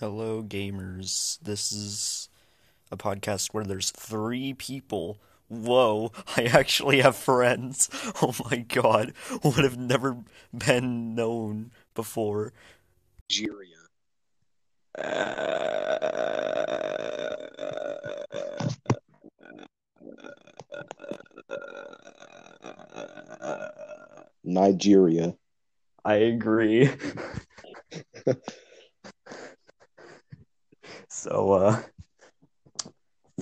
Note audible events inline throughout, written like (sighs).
Hello, gamers. This is a podcast where there's three people. Whoa, (laughs) I actually have friends. (laughs) Oh my god, would have never been known before. Nigeria. Nigeria. I agree. (laughs) so, uh,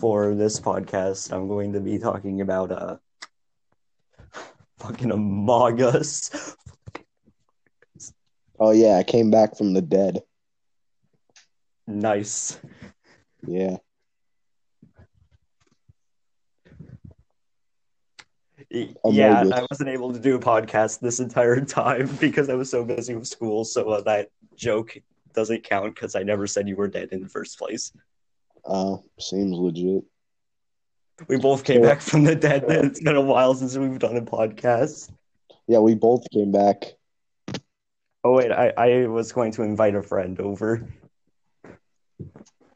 for this podcast, I'm going to be talking about, uh, fucking Among Us. Oh yeah, I came back from the dead. Nice. Yeah. Among Yeah, Us. I wasn't able to do a podcast this entire (laughs) time because I was so busy with school. So uh, that joke doesn't count because I never said you were dead in the first place. Uh, seems legit. We both came Yeah. back from the dead. (laughs) It's been a while since we've done a podcast. Yeah, we both came back. Oh wait, I, I was going to invite a friend over.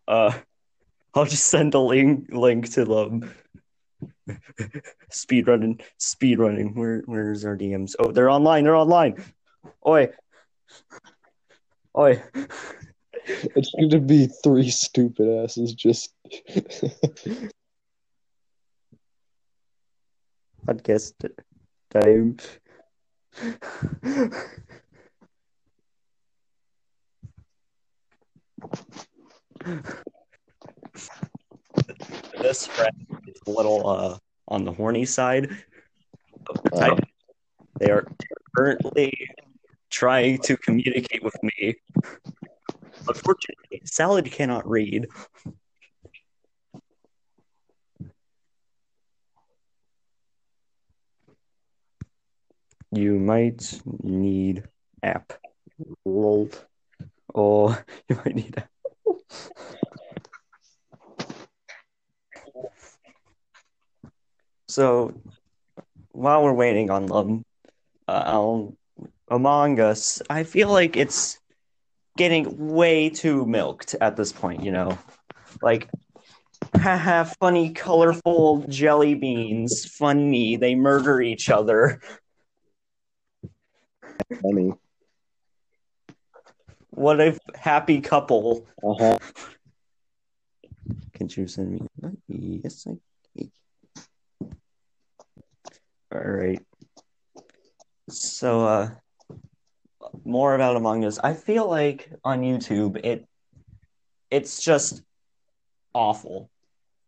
Uh, I'll just send a link link to them. speed (laughs) Speedrunning, speedrunning. Where where's our DMs? Oh, they're online. They're online. Oi, oi. (laughs) It's going to be three stupid asses just. (laughs) podcast time. (laughs) this friend is a little uh on the horny side. of the. They are currently trying to communicate with me. Unfortunately, Salad cannot read. You might need app. Lol. Oh, (laughs) you might need app. So, while we're waiting on them, uh, I'll, Among Us, I feel like it's getting way too milked at this point, you know? Like, haha, funny, colorful jelly beans, funny, they murder each other. Funny. What a happy couple. Uh huh. Can you send me? Yes, I can. All right. So, uh, more about Among Us. I feel like on YouTube, it it's just awful.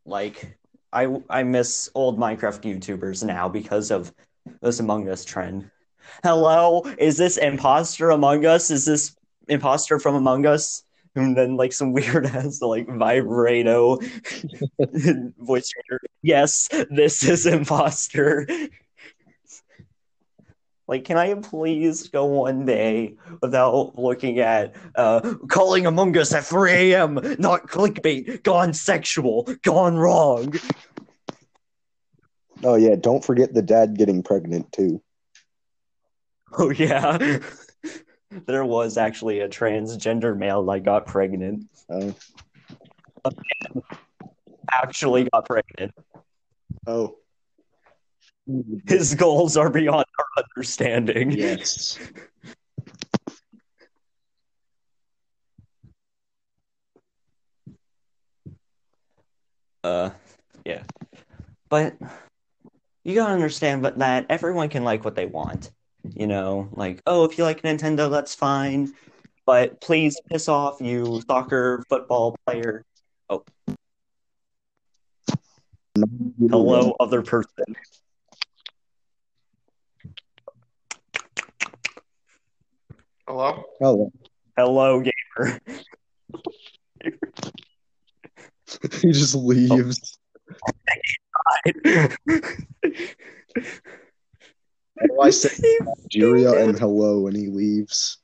Like, I I miss old Minecraft YouTubers now because of this Among Us trend. Hello, is this imposter Among Us? Is this imposter from Among Us? And then like some (laughs) weird ass like vibrato (laughs) voice changer. Yes, this is imposter. (laughs) Like, can I please go one day without looking at uh calling Among Us at 3 a.m. Not clickbait, gone sexual, gone wrong. Oh yeah, don't forget the dad getting pregnant too. Oh yeah. (laughs) there was actually a transgender male that got pregnant. Oh. Actually got pregnant. Oh. (laughs) His goals are beyond our understanding. Yes. Uh, yeah. But you gotta understand, but that everyone can like what they want. You know, like, oh, if you like Nintendo, that's fine. But please piss off, you soccer football player. Oh. Hello, other person. Hello? Hello. Hello, gamer. (laughs) he just leaves. How do I say Nigeria and hello when he leaves?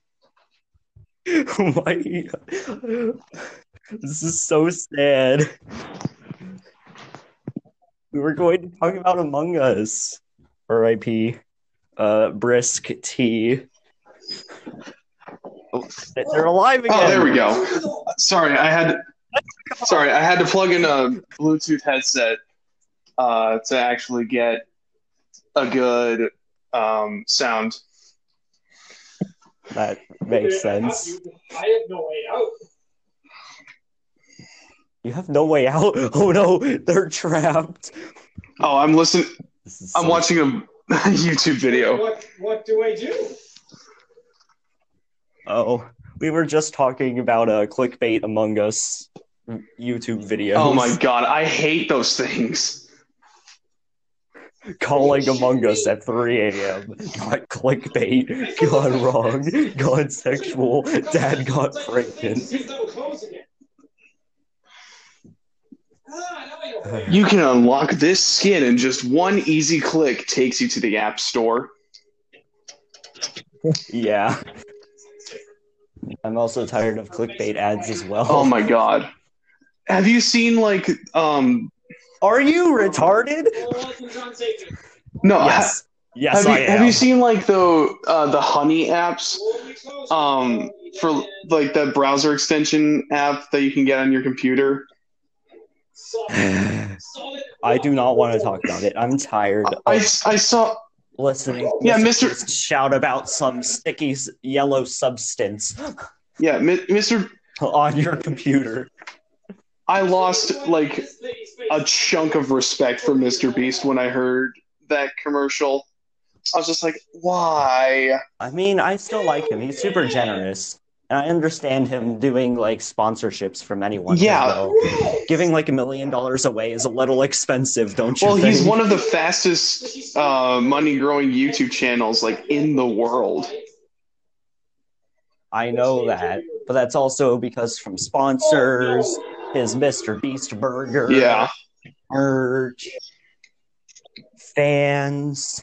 (laughs) Why? This is so sad. We were going to talk about Among Us. R.I.P. Uh, Brisk T. Oh, they're alive again. Oh, there we go. sorry, I had sorry, I had to plug in a Bluetooth headset uh, to actually get a good um, sound. That makes sense. I have no way out. You have no way out. (laughs) Oh no, they're trapped. Oh, I'm listening. I'm so- watching a (laughs) YouTube video. What what do I do? Oh, we were just talking about a clickbait Among Us YouTube video. Oh my god, I hate those things. Calling Among Us at 3 a.m. Got clickbait. Gone wrong. Gone sexual. Dad got pregnant. Seems double closing it. Now I know where. You can unlock this skin in just one easy click takes you to the App Store. Yeah. I'm also tired of clickbait ads as well. Oh my god. Have you seen like um Are you retarded? It's John Satan. no Yes. Yes, have I you, am. have you seen like the uh, the honey apps um for like the browser extension app that you can get on your computer? (sighs) I do not want to talk about it. I'm tired I, I saw listening. Yeah, Mr. shout about some sticky yellow substance yeah, Mr. on your computer. I lost like a chunk of respect for Mr. Beast when I heard that commercial. I was just like, why? I mean, I still like him. He's super generous. And I understand him doing like sponsorships from anyone. Yeah. although Giving like a million dollars away is a little expensive, don't you Well, think? he's one of the fastest uh, money growing YouTube channels like in the world. I know that, but that's also because from sponsors, his Mr. Beast burger, Yeah. merch, fans.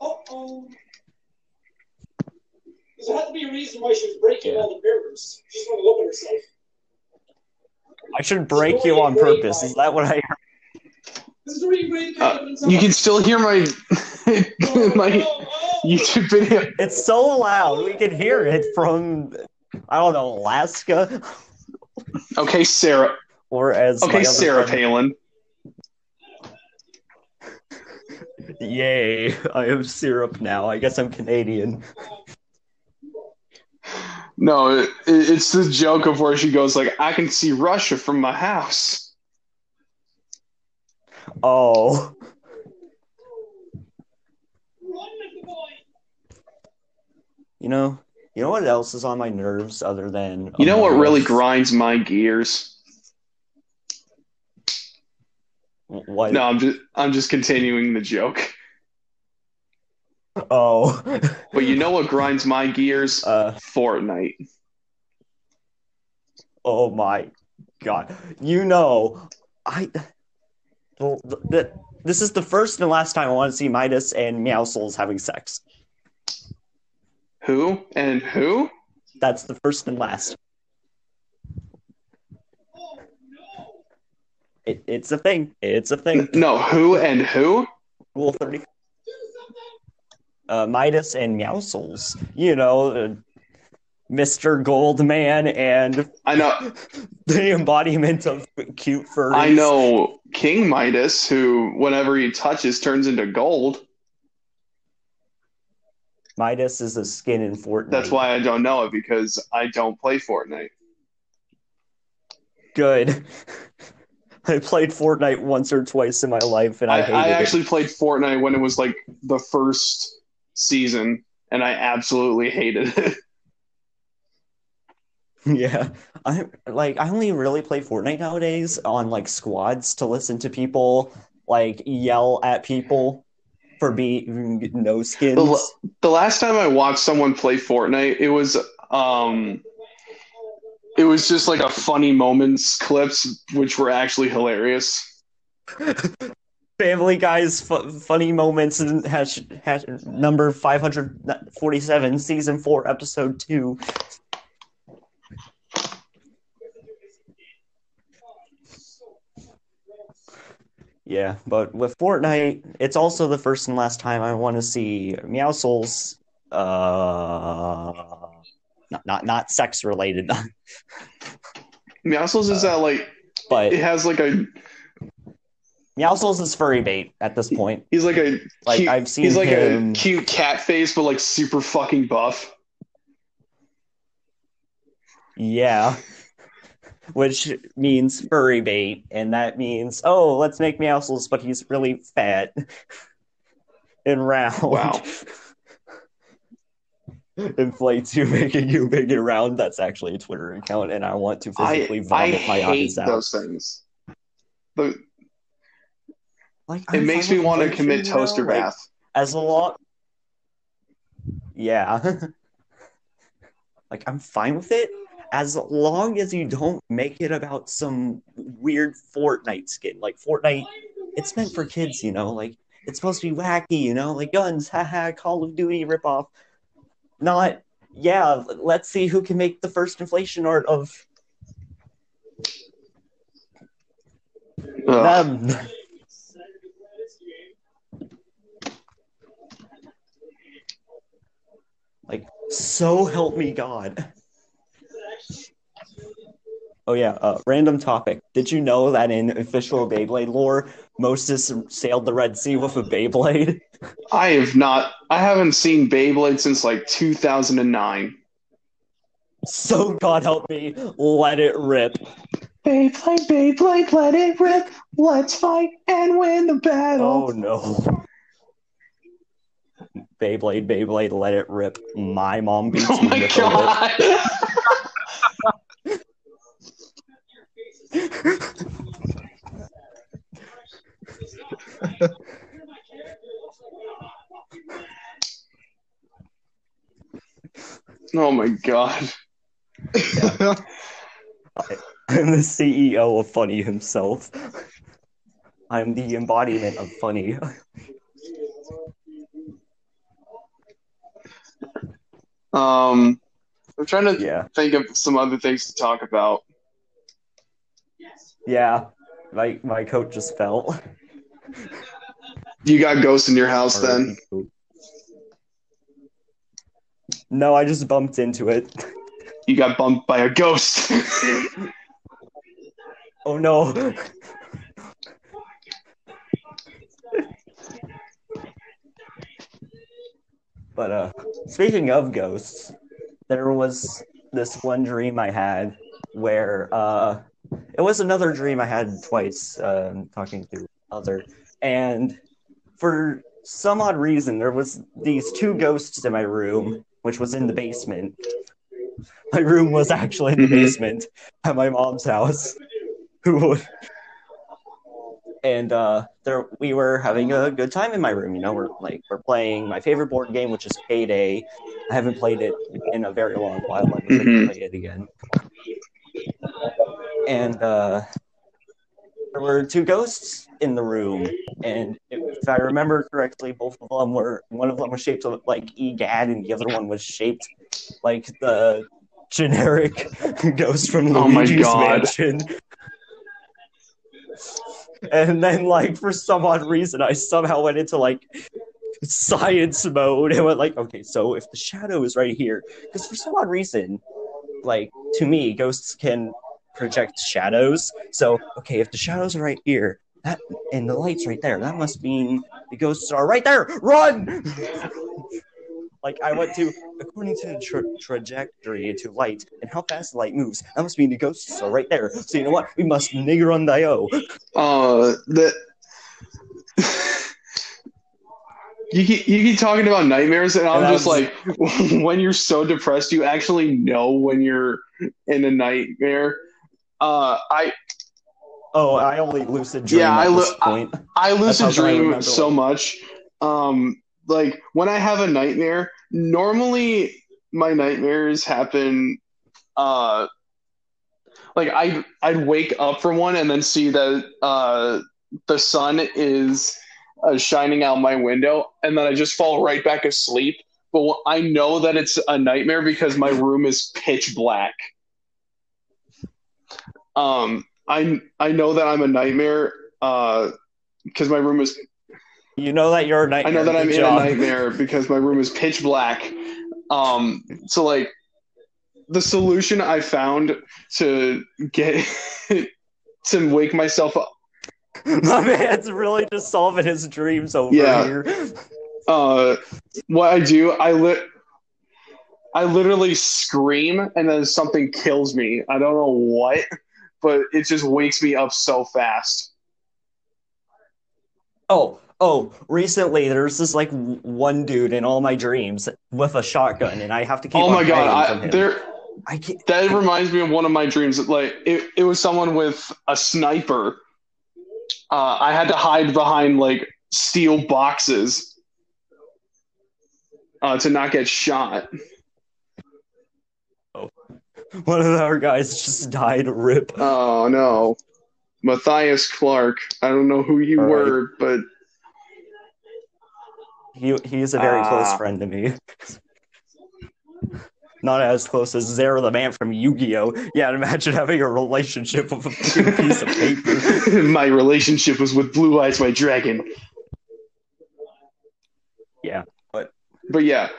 Uh-oh. There had to be a reason why she was breaking all the mirrors. She just wanted to look at herself. I should break you on purpose. Is that what I heard? This is really great. Uh, you can still hear my (laughs) my YouTube video. It's so loud. We can hear it from, I don't know, Alaska, Okay, Sarah. or as Okay, other Sarah friend- Palin. Yay! I have syrup now. I guess I'm Canadian. No, it, it's the joke of where she goes like, "I can see Russia from my house." Oh, you know, you know what else is on my nerves other than You know oh, what Among really grinds my gears? What? No, I'm just I'm just continuing the joke. Oh, But you know what grinds my gears? uh, Fortnite. oh my god! You know, I. Well, th- th- this is the first and last time I want to see Midas and Meowscles having sex. Who and who? That's the first and last. Oh, no. it, it's a thing. It's a thing. No, who and who? Rule 30. Uh, Midas and Meowscles. You know, uh, Mr. Goldman and I know (laughs) the embodiment of cute furries. I know King Midas, who whenever he touches turns into gold. Midas is a skin in Fortnite. That's why I don't know it because I don't play Fortnite. Good. (laughs) I played Fortnite once or twice in my life and I, I, hated I it. actually played Fortnite when it was like the first season, and I absolutely hated it. (laughs) Yeah, I like I only really play Fortnite nowadays on like squads to listen to people like yell at people for being no skins. The, the last time I watched someone play Fortnite, it was um, it was just like a funny moments clips, which were actually hilarious. (laughs) Family Guy's fu- funny moments and hash, hash number five hundred forty seven, season four, episode two. Yeah, but with Fortnite, it's also the first and last time I want to see Meowscles uh, not not, not sex related, (laughs) Meowscles is that like but it has like a Meowscles is furry bait at this point. he's like a Like cute, I've seen he's like him. a cute cat face, but like super fucking buff. Yeah. (laughs) Which means furry bait, and that means, oh, let's make Meowscles, but he's really fat (laughs) and round. Wow. (laughs) Inflates you, making you big and round. That's actually a Twitter account, and I want to physically I vomit my hate eyes out. those things. But Like, it I'm makes me want to commit you know? toaster Like, bath. as long yeah (laughs) like i'm fine with it as long as you don't make it about some weird fortnite skin like fortnite it's meant for kids you know like it's supposed to be wacky you know like guns (laughs) haha call of duty ripoff not yeah let's see who can make the first inflation art of Ugh. them (laughs) Like, so help me God. Oh yeah, uh, random topic. Did you know that in official Beyblade lore, Moses sailed the Red Sea with a Beyblade? (laughs) I have not. I haven't seen Beyblade since like 2009. So God help me, let it rip. Beyblade, Beyblade, let it rip. Let's fight and win the battle. Oh no. Beyblade, Beyblade, let it rip. My mom beats (laughs) Oh me my with a whip. god. (laughs) oh my god. (laughs) I'm the CEO of Funny himself. I'm the embodiment of funny. Um, I'm trying to Yeah. think of some other things to talk about. Yeah. My my coat just fell. You got ghosts in your house then? No, I just bumped into it. You got bumped by a ghost. (laughs) Oh no. But uh speaking of ghosts, there was this one dream I had where uh it was another dream I had twice um talking to other and for some odd reason there was these two ghosts in my room which was in the basement. My room was actually in the Mhm. basement at my mom's house. Who would and uh there we were having a good time in my room you know we're like we're playing my favorite board game which is payday i haven't played it in a very long while i'm going to Mhm. play it again and uh there were two ghosts in the room and if i remember correctly both of them were one of them was shaped like egad and the other one was shaped like the generic (laughs) ghost from Oh my luigi's God. mansion and then like for some odd reason i somehow went into like science mode and went like okay so if the shadow is right here because for some odd reason like to me ghosts can project shadows. So okay if the shadows are right here that and the light's right there that must mean the ghosts are right there! Run (laughs) like i went to according to the tra- trajectory to light and how fast light moves that must mean the ghosts are right there. So you know what? We must nigger on dio Uh, the (laughs) you keep, you keep talking about nightmares, and I'm And just that's- like, (laughs) when you're so depressed, you actually know when you're in a nightmare. Uh, I Oh, I only lucid dream Yeah, at I this lo- I- I lucid come I dream so much. Um, like when I have a nightmare, normally my nightmares happen. Uh, like I I'd wake up from one and then see that uh the sun is uh, shining out my window, and then I just fall right back asleep. But I know that it's a nightmare because my room is pitch black. Um, I I know that I'm a nightmare. Uh, because my room is You know that you're a I nightmare. know that I'm Good in a nightmare because my room is pitch black. Um, so like, the solution I found to get (laughs) to wake myself up. (laughs) My man's really just solving his dreams over Yeah. here. Uh, what I do, I lit. I literally scream and then something kills me. I don't know what, but it just wakes me up so fast. Oh, oh, recently there's this like one dude in all my dreams with a shotgun, and I have to keep oh my god, I, there I can't, that reminds me of one of my dreams. Like it, it was someone with a sniper. Uh, I had to hide behind like steel boxes uh, to not get shot. one of our guys just died. Rip. Oh no, Matthias Clark. I don't know who you All right. were, but He he's a very close Ah. friend to me. (laughs) Not as close as Zero the man from Yu-Gi-Oh! Yeah, imagine having a relationship with a piece of paper. (laughs) my relationship was with Blue Eyes My Dragon. Yeah, but- but yeah.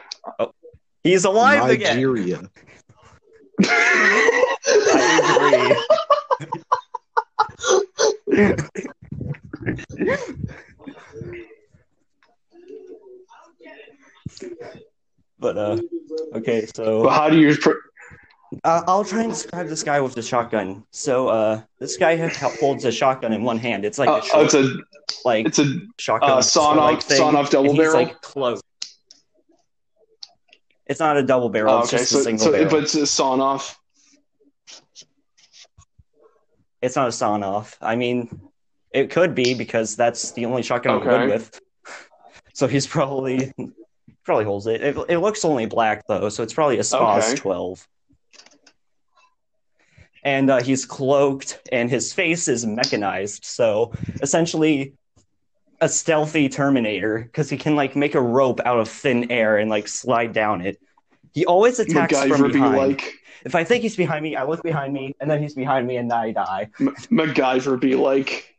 He's alive again. Nigeria. I (laughs) agree. But uh, okay, so But how do you? Pr- Uh, I'll try and describe this guy with the shotgun. So, uh, this guy holds a shotgun in one hand. It's like uh, a short, it's a like it's a shotgun uh, sawn-off- like thing, sawn-off double and he's, barrel? like close. It's not a double barrel. oh, it's okay. just a So, single so barrel. but it's a sawn off. It's not a sawn off. I mean, it could be because that's the only shotgun I'm good with. (laughs) So he's probably probably holds it. it. It looks only black though, so it's probably a SPAS Okay. 12. And uh, he's cloaked, and his face is mechanized. So essentially, a stealthy Terminator because he can like make a rope out of thin air and like slide down it. He always attacks from MacGyver be behind. like If I think he's behind me, I look behind me, and then he's behind me, and I die. M- MacGyver be like.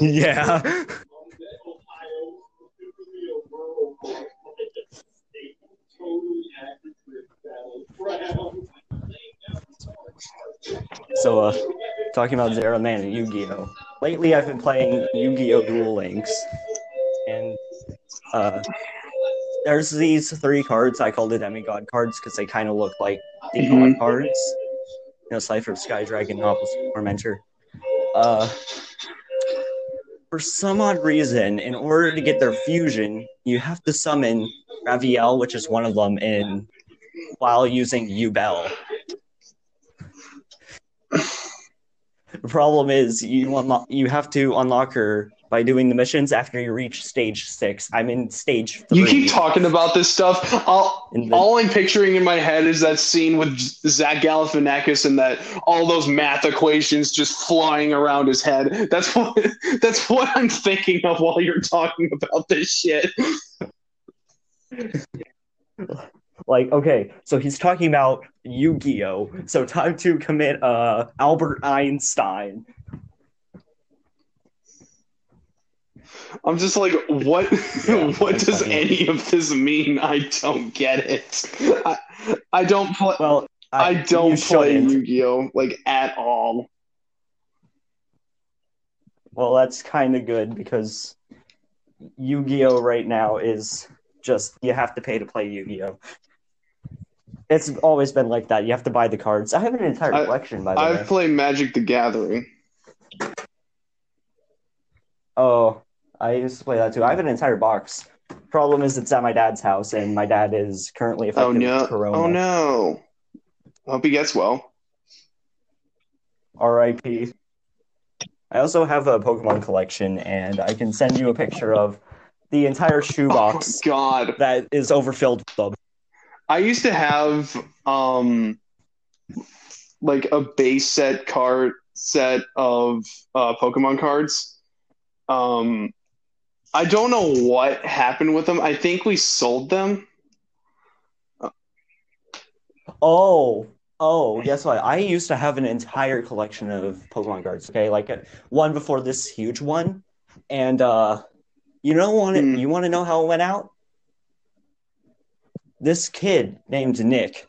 (laughs) yeah. So, uh, talking about Zero Man and Yu-Gi-Oh. Lately, I've been playing Yu-Gi-Oh! Duel Links, and uh, there's these three cards. I call the demigod cards because they kind of look like the Mhm. god cards. You know, Slifer, Sky Dragon, Obelisk, Tormentor. Uh, for some odd reason, in order to get their fusion, you have to summon Raviel, which is one of them, in while using Yubel. The problem is you unlock, you have to unlock her by doing the missions after you reach stage six. I'm in stage three. You keep talking about this stuff. All, the- all I'm picturing in my head is that scene with Zach Galifianakis and that all those math equations just flying around his head. That's (laughs) what that's what I'm thinking of while you're talking about this shit. Like okay, so he's talking about Yu-Gi-Oh. So time to commit uh Albert Einstein. I'm just like, what? (laughs) Yeah, (laughs) what does funny. any of this mean? I don't get it. I, I don't play. Well, I you don't play. Yu-Gi-Oh like at all. Well, that's kind of good because Yu-Gi-Oh right now is just you have to pay to play Yu-Gi-Oh. It's always been like that. You have to buy the cards. I have an entire I- collection, by the way. I've played Magic the Gathering. Oh, I used to play that too. I have an entire box. Problem is, it's at my dad's house, and my dad is currently oh, affected Oh no! with Corona. Oh no! I hope he gets well. R.I.P. I also have a Pokemon collection, and I can send you a picture of the entire shoebox Oh God! that is overfilled with them. I used to have um like a base set card set of uh, Pokemon cards. Um, I don't know what happened with them. I think we sold them. Oh, oh, guess what? I used to have an entire collection of Pokemon cards. Okay, like uh, one before this huge one, and uh, you know, want Hmm. you want to know how it went out? This kid named Nick,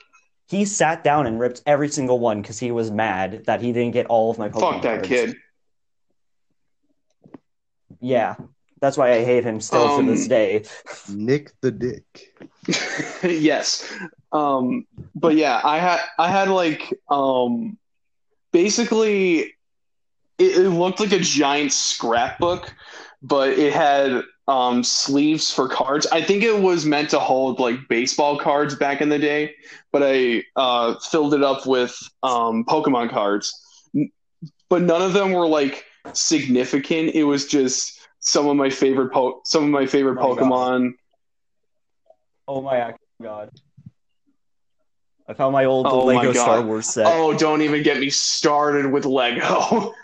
he sat down and ripped every single one because he was mad that he didn't get all of my Pokemon Fuck that cards. kid. Yeah, that's why I hate him still Um, to this day. Nick the Dick. (laughs) yes. Um, but yeah, I had I had like um, basically it, it looked like a giant scrapbook, but it had um, sleeves for cards. I think it was meant to hold like baseball cards back in the day, but I uh, filled it up with um, Pokemon cards. But none of them were like significant. It was just some of my favorite po- some of my favorite Oh my God. Pokemon. Oh my god. I found my old Oh my Lego God. Star Wars set. Oh, don't even get me started with Lego. (laughs)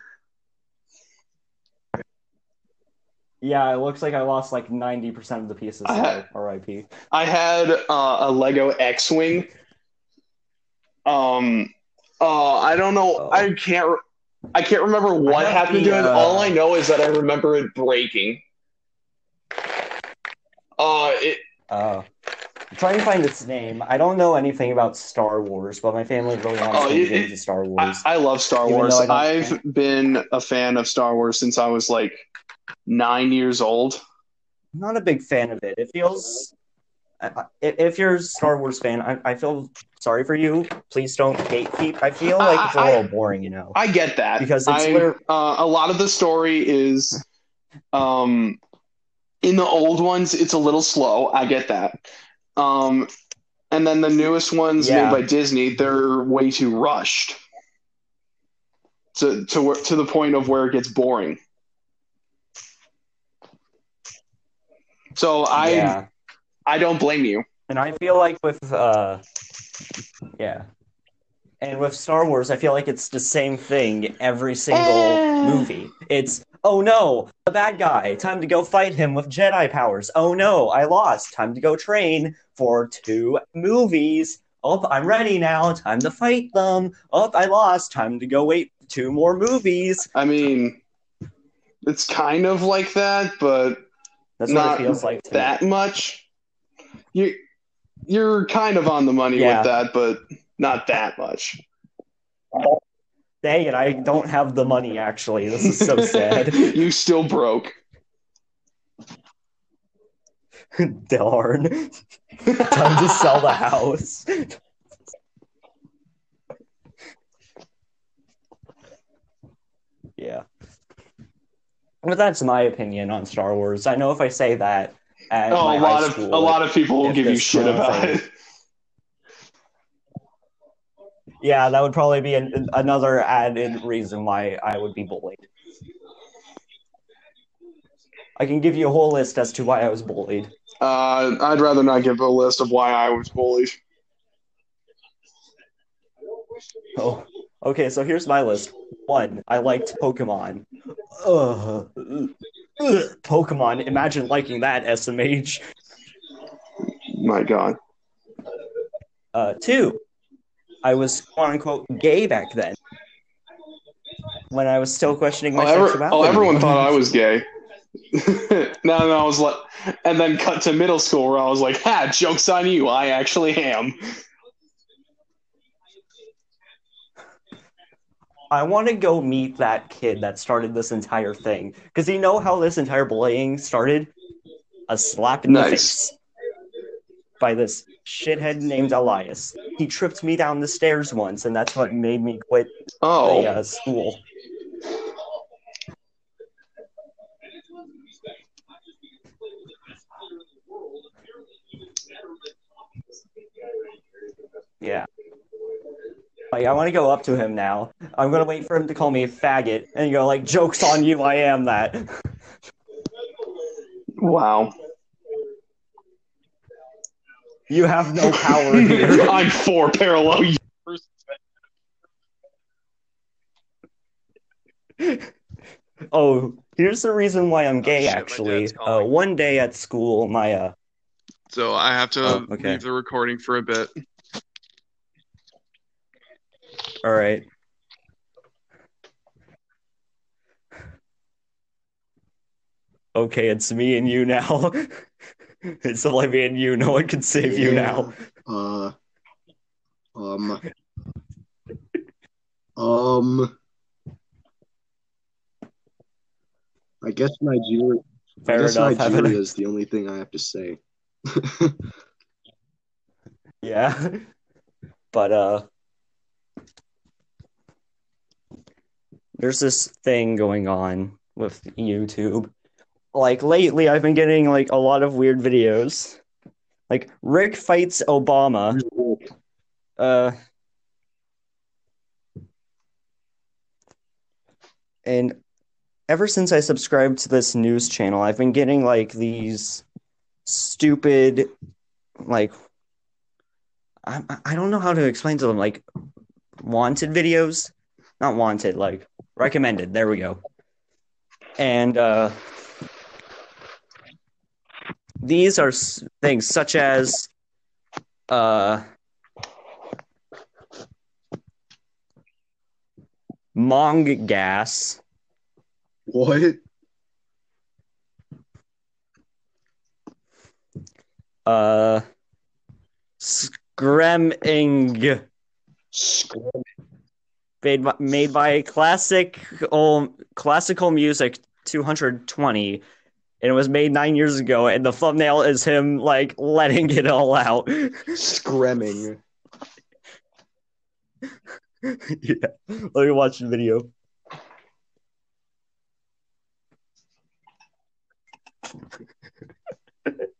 Yeah, it looks like I lost like 90% of the pieces. I had- RIP. I had uh, a Lego X-wing. Um, uh, I don't know. Oh. I can't. re- I can't remember what happened the, to it. uh, All I know is that I remember it breaking. Uh, it, Uh, Trying to find its name. I don't know anything about Star Wars, but my family really wants Oh, me to get into Star I, Wars. I love Star Wars. I I've been a fan of Star Wars since I was like nine years old. I'm not a big fan of it. It feels. I- I- If you're a Star Wars fan, I, I feel sorry for you. Please don't gatekeep. I feel like it's a little boring, you know. I get that Because it's I- liter- uh, a lot of the story is (laughs) um in the old ones it's a little slow i get that um and then the newest ones Yeah. made by disney they're way too rushed to to to the point of where it gets boring so i yeah. i don't blame you And I feel like with uh yeah. And with Star Wars, I feel like it's the same thing every single Eh. movie. It's oh no, a bad guy, time to go fight him with Jedi powers. Oh no, I lost. Time to go train for two movies. Oh, I'm ready now. Time to fight them. Oh, I lost. Time to go wait two more movies. i mean it's kind of like that but That's Not it feels like to me. that much. You you're kind of on the money Yeah. with that, but not that much. Dang it, I don't have the money actually. This is so sad. (laughs) you still broke. (laughs) Darn. Time to sell the house. (laughs) yeah. But that's my opinion on Star Wars. I know if I say that at Oh, a lot of a lot of people will give you shit about thing- it. Yeah, that would probably be an, another added reason why I would be bullied. I can give you a whole list as to why I was bullied. Uh, I'd rather not give a list of why I was bullied. Oh, okay. So here's my list. One, I liked Pokemon. Ugh. Ugh. Pokemon. Imagine liking that, SMH. My God. Uh, two, I was quote unquote gay back then. When I was still questioning Oh, my ever- sexuality. oh, everyone thought I was gay. (laughs) no, no, I was like, and then cut to middle school where I was like, "Ha, jokes on you! I actually am." I want to go meet that kid that started this entire thing. Because you know how this entire bullying started? A slap in the face. By this shithead named Elias. He tripped me down the stairs once, and that's what made me quit Oh, the uh, school. Yeah. Like, I want to go up to him now. I'm gonna wait for him to call me a faggot and go like, "Jokes on you, I am that." (laughs) wow. You have no power (laughs) here. (laughs) I'm four parallel years. (laughs) oh, here's the reason why I'm gay. shit, actually, uh, one day at school, my uh, So I have to Oh, okay. leave the recording for a bit. all right. Okay, it's me and you now. (laughs) It's only me and you. No one can save you now. Uh, um, um, I guess Nigeria. I Fair guess enough. (laughs) Nigeria is the only thing I have to say. (laughs) Yeah. But uh there's this thing going on with YouTube. Like lately I've been getting like a lot of weird videos. Like Rick fights Obama. Uh and ever since I subscribed to this news channel, I've been getting like these stupid like I I don't know how to explain to them like wanted videos, not wanted, like recommended. There we go. And uh these are things such as uh Mong gas, What? uh Scremming Scrum. made by, made by classic um, classical music 220 and it was made nine years ago and the thumbnail is him like letting it all out screaming. (laughs) yeah let me watch the video (laughs)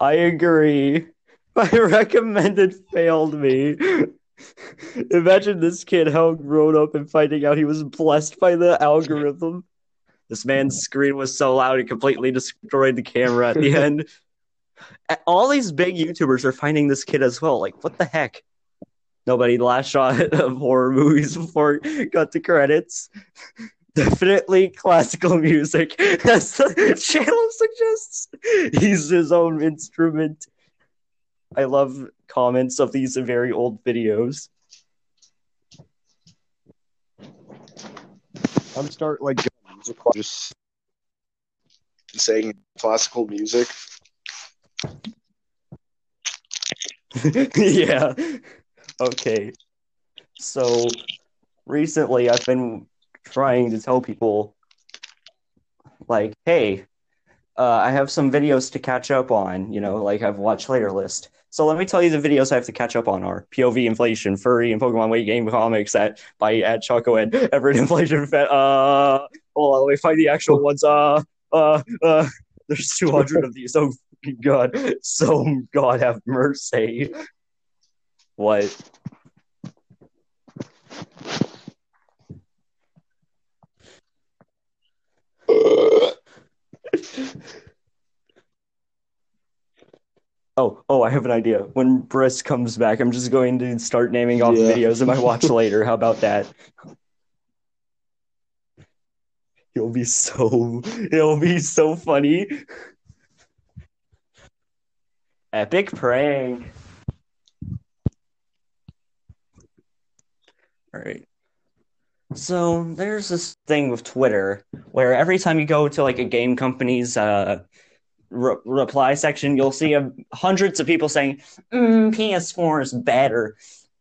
I agree. My (laughs) recommended failed me. Imagine this kid how grown up and finding out he was blessed by the algorithm. This man's screen was so loud it completely destroyed the camera at the end. (laughs) All these big YouTubers are finding this kid as well. Like, what the heck? Nobody last shot (laughs) of horror movies before got to credits. (laughs) Definitely classical music, as the channel suggests. He's his own instrument. I love comments of these very old videos. I'm start like just saying classical music. (laughs) yeah. Okay. So recently I've been trying to tell people like, hey, uh, I have some videos to catch up on, you know, like I've watched later list. So let me tell you the videos I have to catch up on are POV Inflation, Furry, and Pokemon Weight Game Comics at by at Choco and Everett Inflation Fet. Uh, hold on, let me find the actual ones. Uh, uh, uh, there's (laughs) 200 of these. Oh God, so God have mercy. What? (laughs) Oh, oh, I have an idea. When Briss comes back, I'm just going to start naming off Yeah. videos in my watch (laughs) later. How about that? It'll be so it'll be so funny. Epic prank. All right. So there's this thing with Twitter where every time you go to like a game company's uh re- reply section, you'll see uh, hundreds of people saying, mm, "PS4 is better."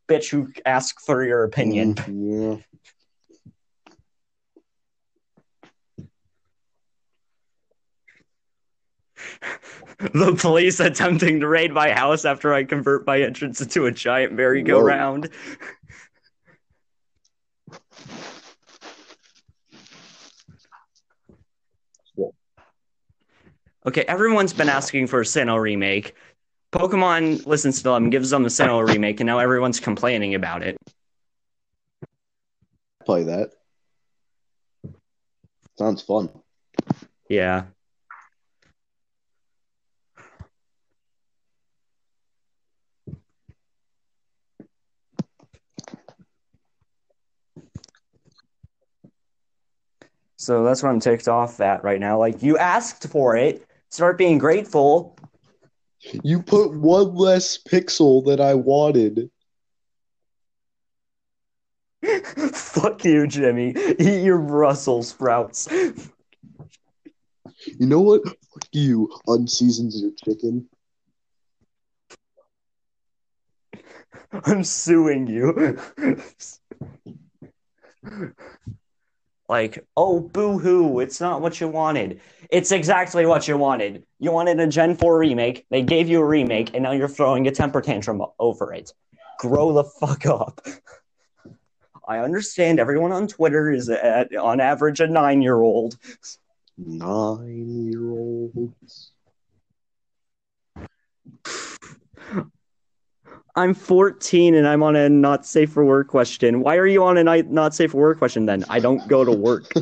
Bitch, who ask for your opinion? Mm, yeah. The police attempting to raid my house after I convert my entrance into a giant merry-go-round. Okay, everyone's been asking for a Sinnoh remake. Pokemon listens to them, gives them the Sinnoh remake, and now everyone's complaining about it. Play that. Sounds fun. Yeah. So that's what I'm ticked off at right now. Like, you asked for it. Start being grateful. You put one less pixel that I wanted. (laughs) Fuck you, Jimmy. Eat your Brussels sprouts. You know what? Fuck you unseasons your chicken. I'm suing you. (laughs) like, oh, boo hoo, it's not what you wanted. It's exactly what you wanted. You wanted a Gen 4 remake, they gave you a remake, and now you're throwing a temper tantrum over it. Grow the fuck up. (laughs) I understand everyone on Twitter is at, on average a nine year old. Nine year olds. (laughs) I'm 14 and I'm on a not safe for work question. Why are you on a not safe for work question then? I don't go to work. (laughs)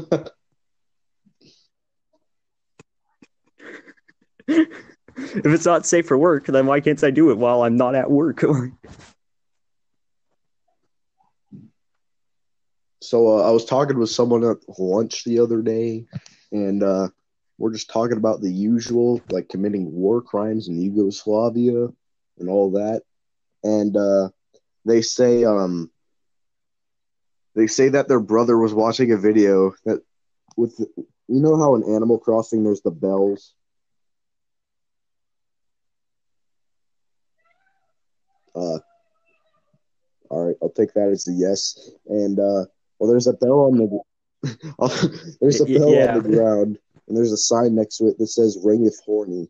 if it's not safe for work, then why can't I do it while I'm not at work? (laughs) So uh, I was talking with someone at lunch the other day, and uh, we're just talking about the usual, like committing war crimes in Yugoslavia and all that. And uh, they say, um, they say that their brother was watching a video that with, you know how in Animal Crossing there's the bells. Uh, all right, I'll take that as a yes. And uh, well, there's a bell on the (laughs) there's a (laughs) bell Yeah. on the ground, and there's a sign next to it that says "Ring if horny."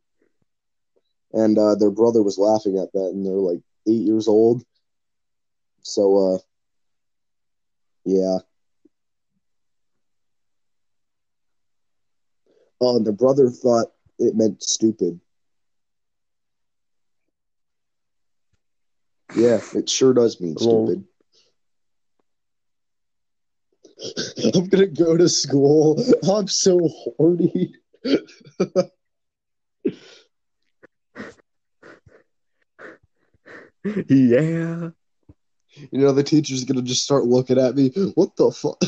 And uh, their brother was laughing at that, and they're like eight years old. So, uh, yeah. Oh, and their brother thought it meant stupid. Yeah, it sure does mean stupid. (laughs) I'm gonna go to school. (laughs) I'm so horny. (laughs) yeah. You know, the teacher's gonna just start looking at me. What the fuck?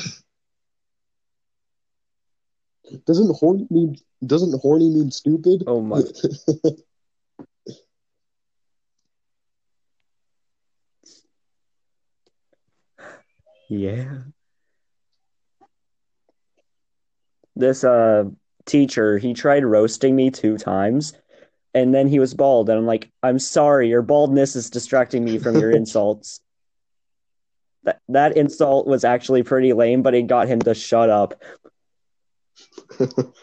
Doesn't horny mean doesn't horny mean stupid? Oh my. (laughs) Yeah. This uh teacher, he tried roasting me two times and then he was bald and I'm like, "I'm sorry, your baldness is distracting me from your (laughs) insults." That that insult was actually pretty lame, but it got him to shut up. (laughs)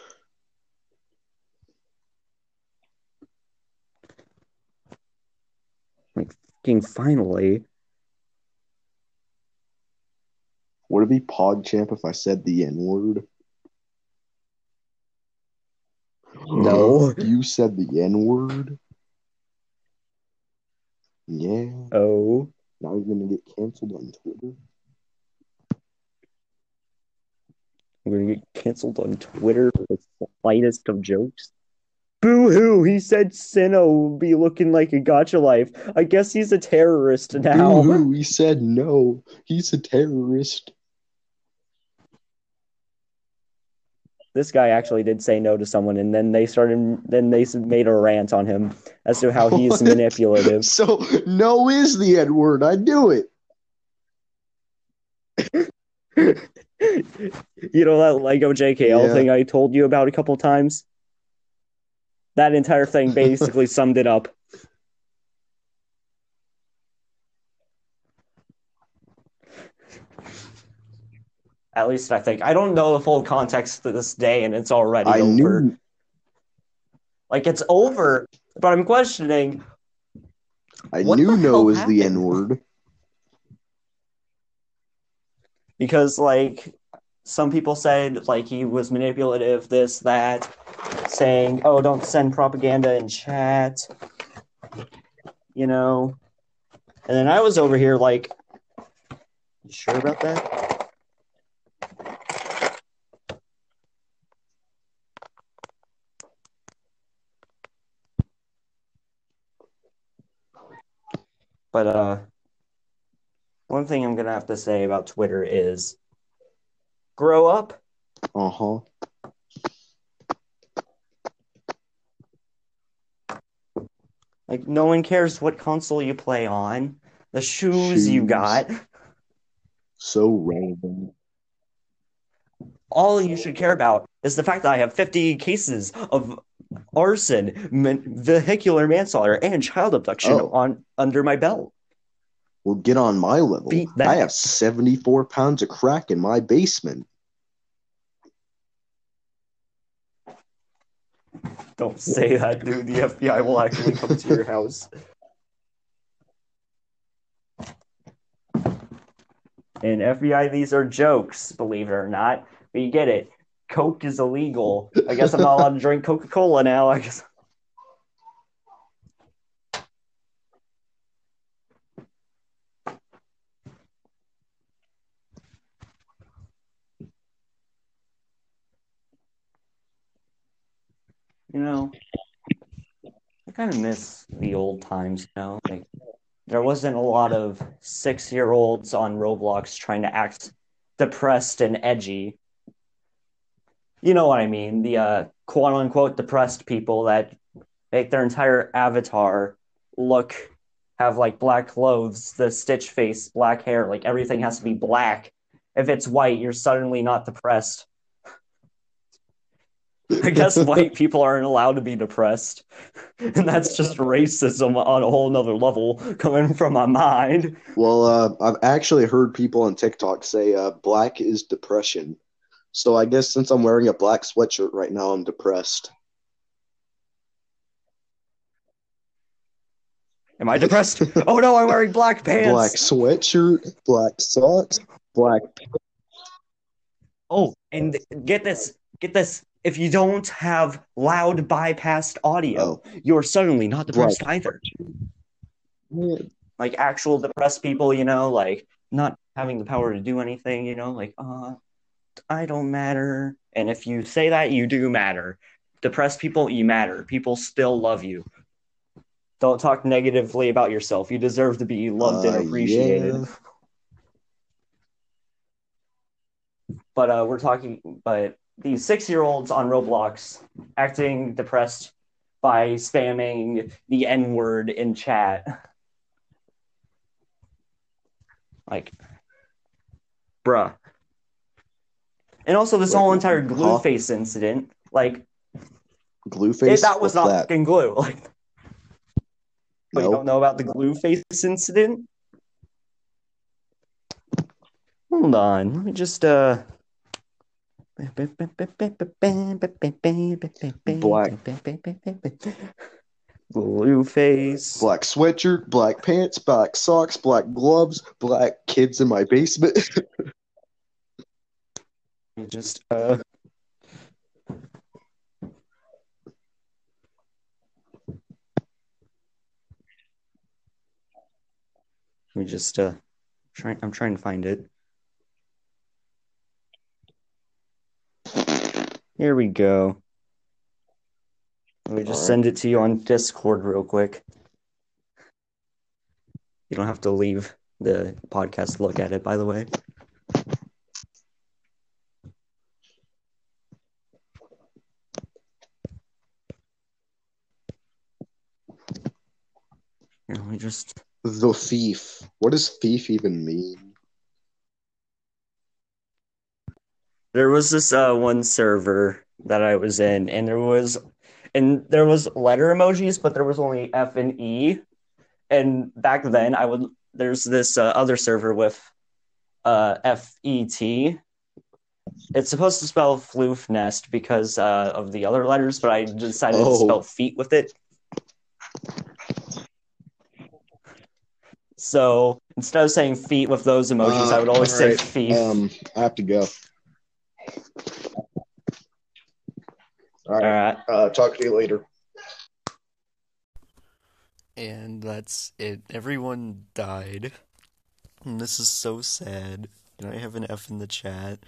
Like fucking finally. Would it be PogChamp if I said the N word? No. (laughs) You said the N word? Yeah. Oh. Now you're gonna get canceled on Twitter. I'm gonna get canceled on Twitter for the slightest of jokes. Boo hoo! He said Sino will be looking like a gotcha life. I guess he's a terrorist now. Boo-hoo, (laughs) he said no. He's a terrorist. This guy actually did say no to someone, and then they started. Then they made a rant on him as to how he's (laughs) manipulative. So no is the N word. I do it. (laughs) you know that Lego JKL Yeah. thing I told you about a couple times? That entire thing basically summed it up. At least I think. I don't know the full context to this day, and it's already I over. knew. Like it's over, but I'm questioning. I knew no was the? N word. because like some people said like he was manipulative this that saying oh don't send propaganda in chat you know and then i was over here like you sure about that but uh one thing i'm gonna have to say about twitter is grow up Uh huh. Like no one cares what console you play on, the shoes you got. So random. all you should care about is the fact that I have 50 cases of arson, man- vehicular manslaughter, and child abduction Oh. on under my belt. Well, get on my level. I have 74 pounds of crack in my basement. Don't say that, dude. The FBI will actually come to your house. And FBI, these are jokes, believe it or not. But you get it. Coke is illegal. I guess I'm not allowed to drink Coca Cola now. I guess. You know, I kind of miss the old times, you know? Like, there wasn't a lot of six year olds on Roblox trying to act depressed and edgy. You know what I mean? The uh, quote unquote depressed people that make their entire avatar look, have like black clothes, the stitch face, black hair, like everything has to be black. If it's white, you're suddenly not depressed. I guess (laughs) white people aren't allowed to be depressed. (laughs) And that's just racism on a whole nother level coming from my mind. Well, uh, I've actually heard people on TikTok say uh, black is depression. So I guess since I'm wearing a black sweatshirt right now, I'm depressed. Am I depressed? (laughs) oh no, I'm wearing black pants. Black sweatshirt, black socks, black. Pants. Oh, and get this, get this. If you don't have loud bypassed audio, Oh, you're suddenly not depressed Right. either. Like actual depressed people, you know, like not having the power to do anything, you know, like, uh, I don't matter. And if you say that, you do matter. Depressed people, you matter. People still love you. Don't talk negatively about yourself. You deserve to be loved Uh, and appreciated. yeah. But uh, we're talking, but these six year olds on Roblox acting depressed by spamming the N word in chat. (laughs) Like, bruh. And also, this whole entire huh? glue face incident, like, Glue it, face. that was What's not that? fucking glue. (laughs) Like, oh, you don't know about the glue face incident? Hold on, let me just uh. Black. (laughs) Blue face. Black sweatshirt, black pants, black socks, black gloves, black kids in my basement. (laughs) Just uh. Let me just uh. Trying. I'm trying to find it. Here we go. Let me just Alright. send it to you on Discord real quick. You don't have to leave the podcast to look at it, by the way. Here, let me just. the thief. What does thief even mean? There was this uh, one server that I was in, and there was, and there was letter emojis, but there was only F and E. And back then, I would there's this uh, other server with uh, F E T. It's supposed to spell floof nest because uh, of the other letters, but I decided Oh. to spell feet with it. So instead of saying feet with those emojis, Uh, I would always say alright, feet. Um, I have to go. All All right. right. Uh, talk to you later. And that's it. Everyone died. And this is so sad. And I have an F in the chat.